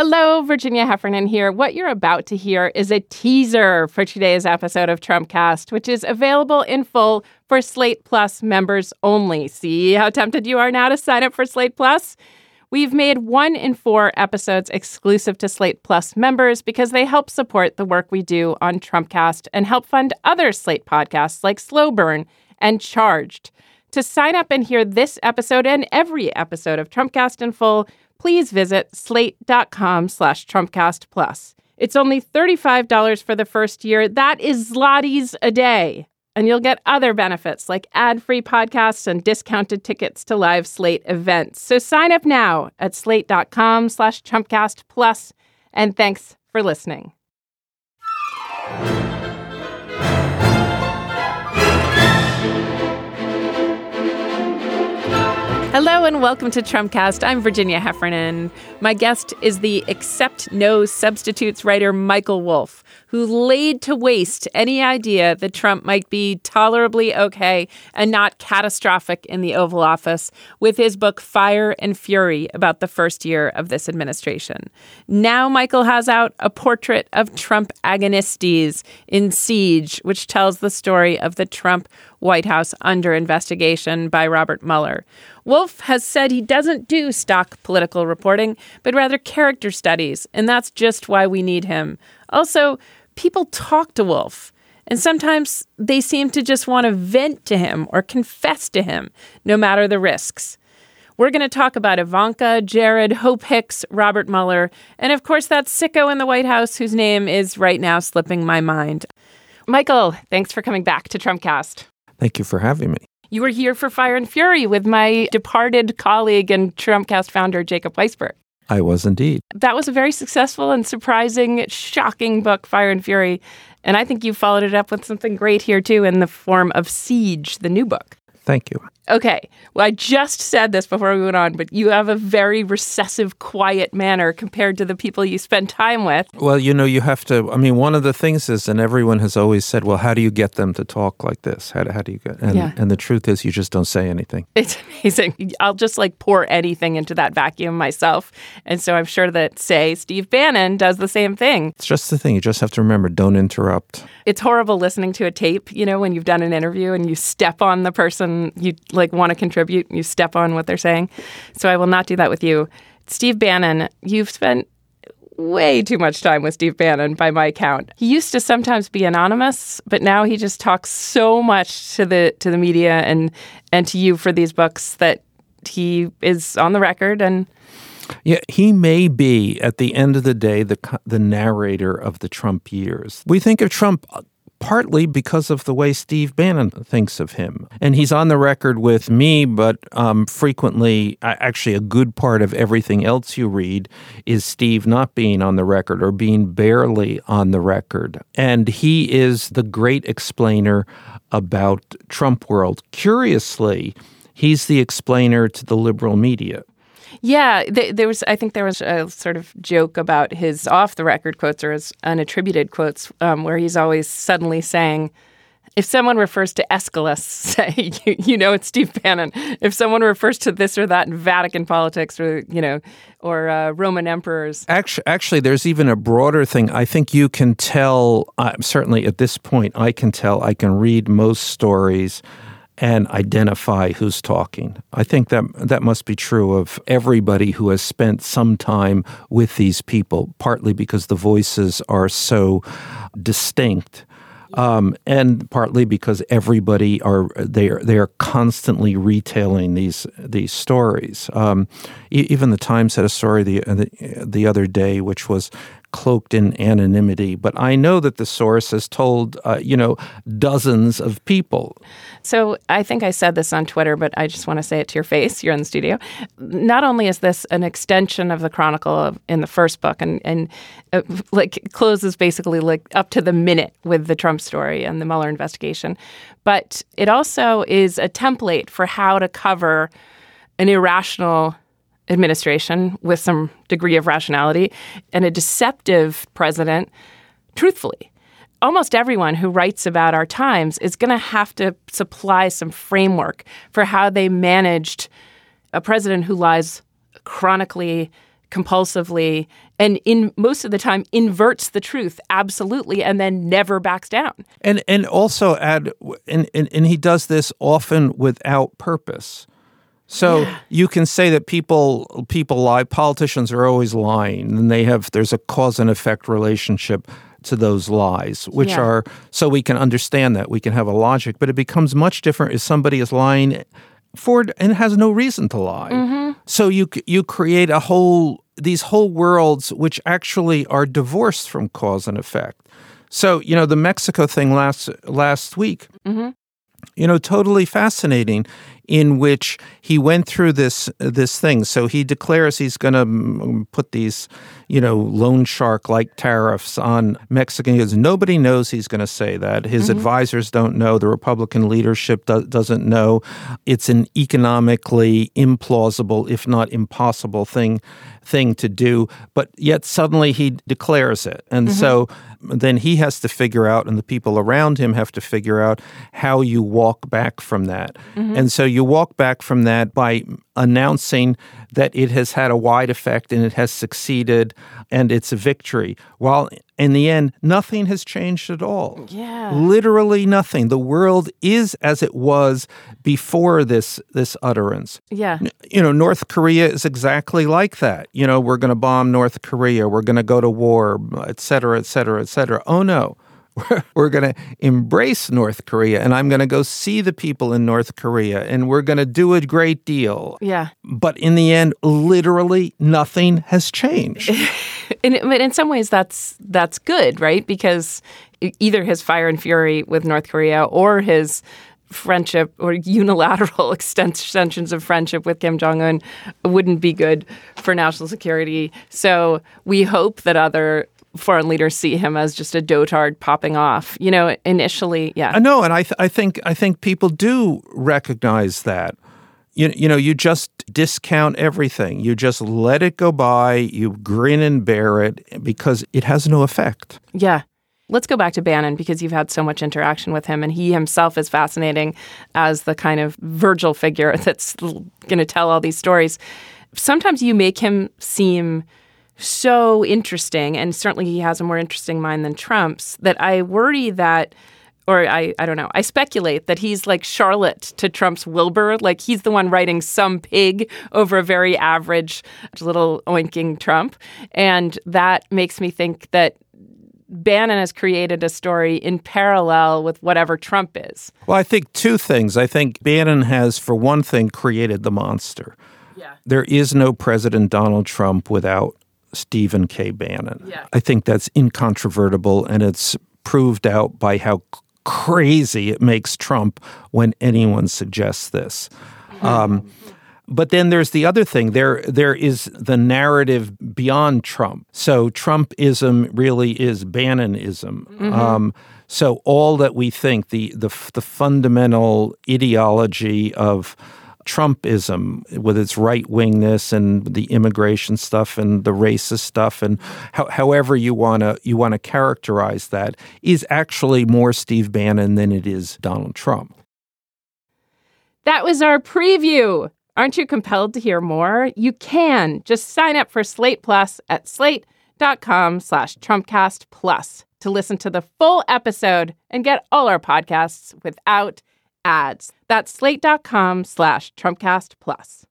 Hello, Virginia Heffernan here. What you're about to hear is a teaser for today's episode of Trumpcast, which is available in full for Slate Plus members only. See how tempted you are now to sign up for Slate Plus? We've made one in four episodes exclusive to Slate Plus members because they help support the work we do on Trumpcast and help fund other Slate podcasts like Slow Burn and Charged. To sign up and hear this episode and every episode of Trumpcast in full, please visit slate.com slash Trumpcast Plus. It's only $35 for the first year. That is zlotys a day. And you'll get other benefits like ad-free podcasts and discounted tickets to live Slate events. So sign up now at slate.com slash Trumpcast Plus. And thanks for listening. Hello and welcome to Trumpcast. I'm Virginia Heffernan. My guest is the Accept No Substitutes writer Michael Wolff, who laid to waste any idea that Trump might be tolerably okay and not catastrophic in the Oval Office with his book Fire and Fury about the first year of this administration. Now Michael has out a portrait of Trump agonistes in Siege, which tells the story of the Trump White House under investigation by Robert Mueller. Wolff has said he doesn't do stock political reporting, but rather character studies, and that's just why we need him. Also, people talk to Wolff. and sometimes they seem to just want to vent to him or confess to him, no matter the risks. We're going to talk about Ivanka, Jared, Hope Hicks, Robert Mueller, and of course that sicko in the White House whose name is right now slipping my mind. Michael, thanks for coming back to Trumpcast. Thank you for having me. You were here for Fire and Fury with my departed colleague and Trumpcast founder, Jacob Weisberg. I was indeed. That was a very successful and surprising, shocking book, Fire and Fury. And I think you followed it up with something great here, too, in the form of Siege, the new book. Thank you. Okay. Well, I just said this before we went on, but you have a very recessive, quiet manner compared to the people you spend time with. Well, you know, you have to. I mean, one of the things is, and everyone has always said, well, how do you get them to talk like this? How do, how do you get? And, Yeah. and the truth is, you just don't say anything. It's amazing. I'll just like pour anything into that vacuum myself. And so I'm sure that, say, Steve Bannon does the same thing. It's just the thing. You just have to remember don't interrupt. It's horrible listening to a tape, you know, when you've done an interview and you step on the person you like want to contribute, you step on what they're saying. So I will not do that with you. Steve Bannon, you've spent way too much time with Steve Bannon by my count. He used to sometimes be anonymous, but now he just talks so much to the to the media and and to you for these books that he is on the record and Yeah, he may be at the end of the day the the narrator of the Trump years. We think of Trump uh, partly because of the way Steve Bannon thinks of him, and he's on the record with me. But um, frequently, actually, a good part of everything else you read is Steve not being on the record or being barely on the record, and he is the great explainer about Trump world. Curiously. He's the explainer to the liberal media. Yeah, th- there was. I think there was a sort of joke about his off-the-record quotes or his unattributed quotes, um, where he's always suddenly saying, "If someone refers to Aeschylus, say you, you know it's Steve Bannon. If someone refers to this or that in Vatican politics, or you know, or uh, Roman emperors, Actually, actually, there's even a broader thing. I think you can tell. Uh, certainly, at this point, I can tell. I can read most stories and identify who's talking. I think that that must be true of everybody who has spent some time with these people. Partly because the voices are so distinct. Um, and partly because everybody are they are they are constantly retailing these these stories. Um, e- even the Times had a story the, the the other day, which was cloaked in anonymity. But I know that the source has told uh, you know dozens of people. So I think I said this on Twitter, but I just want to say it to your face. You're in the studio. Not only is this an extension of the chronicle of, in the first book, and and uh, like closes basically like up to the minute with the Trump story and the Mueller investigation, but it also is a template for how to cover an irrational administration with some degree of rationality and a deceptive president truthfully almost everyone who writes about our times is going to have to supply some framework for how they managed a president who lies chronically compulsively and in most of the time inverts the truth absolutely and then never backs down. And and also add and, and, and he does this often without purpose. So yeah. you can say that people people lie. Politicians are always lying, and they have there's a cause and effect relationship to those lies, which yeah. are so we can understand that we can have a logic. But it becomes much different if somebody is lying for and has no reason to lie. Mm-hmm. So you you create a whole these whole worlds which actually are divorced from cause and effect. So you know the Mexico thing last last week. Mm-hmm. You know, totally fascinating in which he went through this this thing. So he declares he's going to put these, you know, loan shark like tariffs on Mexican goods. Nobody knows he's going to say that. His mm-hmm. advisors don't know. The Republican leadership do- doesn't know. It's an economically implausible, if not impossible, thing thing to do. But yet suddenly he declares it, and mm-hmm. so then he has to figure out, and the people around him have to figure out how you walk back from that. Mm-hmm. And so you walk back from that by announcing that it has had a wide effect and it has succeeded and it's a victory. While in the end, nothing has changed at all. Yeah. Literally nothing. The world is as it was before this this utterance. Yeah. You know, North Korea is exactly like that. You know, we're going to bomb North Korea, we're going to go to war, et cetera, et cetera, et cetera. Oh no. we're going to embrace North Korea and I'm going to go see the people in North Korea and we're going to do a great deal. Yeah. But in the end, literally nothing has changed. in, in some ways, that's that's good, right? Because either his fire and fury with North Korea or his friendship or unilateral extensions of friendship with Kim Jong Un wouldn't be good for national security. So we hope that other foreign leaders see him as just a dotard popping off. You know, initially, yeah. I know, and I th- I think I think people do recognize that. You, you know, you just discount everything. You just let it go by. You grin and bear it because it has no effect. Yeah. Let's go back to Bannon because you've had so much interaction with him, and he himself is fascinating as the kind of Virgil figure that's going to tell all these stories. Sometimes you make him seem so interesting, and certainly he has a more interesting mind than Trump's, that I worry that or I, I don't know. I speculate that he's like Charlotte to Trump's Wilbur. Like he's the one writing some pig over a very average little oinking Trump. And that makes me think that Bannon has created a story in parallel with whatever Trump is. Well, I think two things. I think Bannon has, for one thing, created the monster. Yeah. There is no President Donald Trump without Stephen K. Bannon. Yeah. I think that's incontrovertible, and it's proved out by how crazy it makes Trump when anyone suggests this. Mm-hmm. Um, but then there's the other thing. There, there is the narrative beyond Trump. So Trumpism really is Bannonism. Mm-hmm. Um, so all that we think, the the, the fundamental ideology of Trumpism with its right wingness and the immigration stuff and the racist stuff and ho- however you want to you want to characterize that is actually more Steve Bannon than it is Donald Trump. That was our preview. Aren't you compelled to hear more? You can. Just sign up for Slate Plus at slate.com slash Trumpcast Plus to listen to the full episode and get all our podcasts without ads. That's slate.com slash Trumpcast Plus.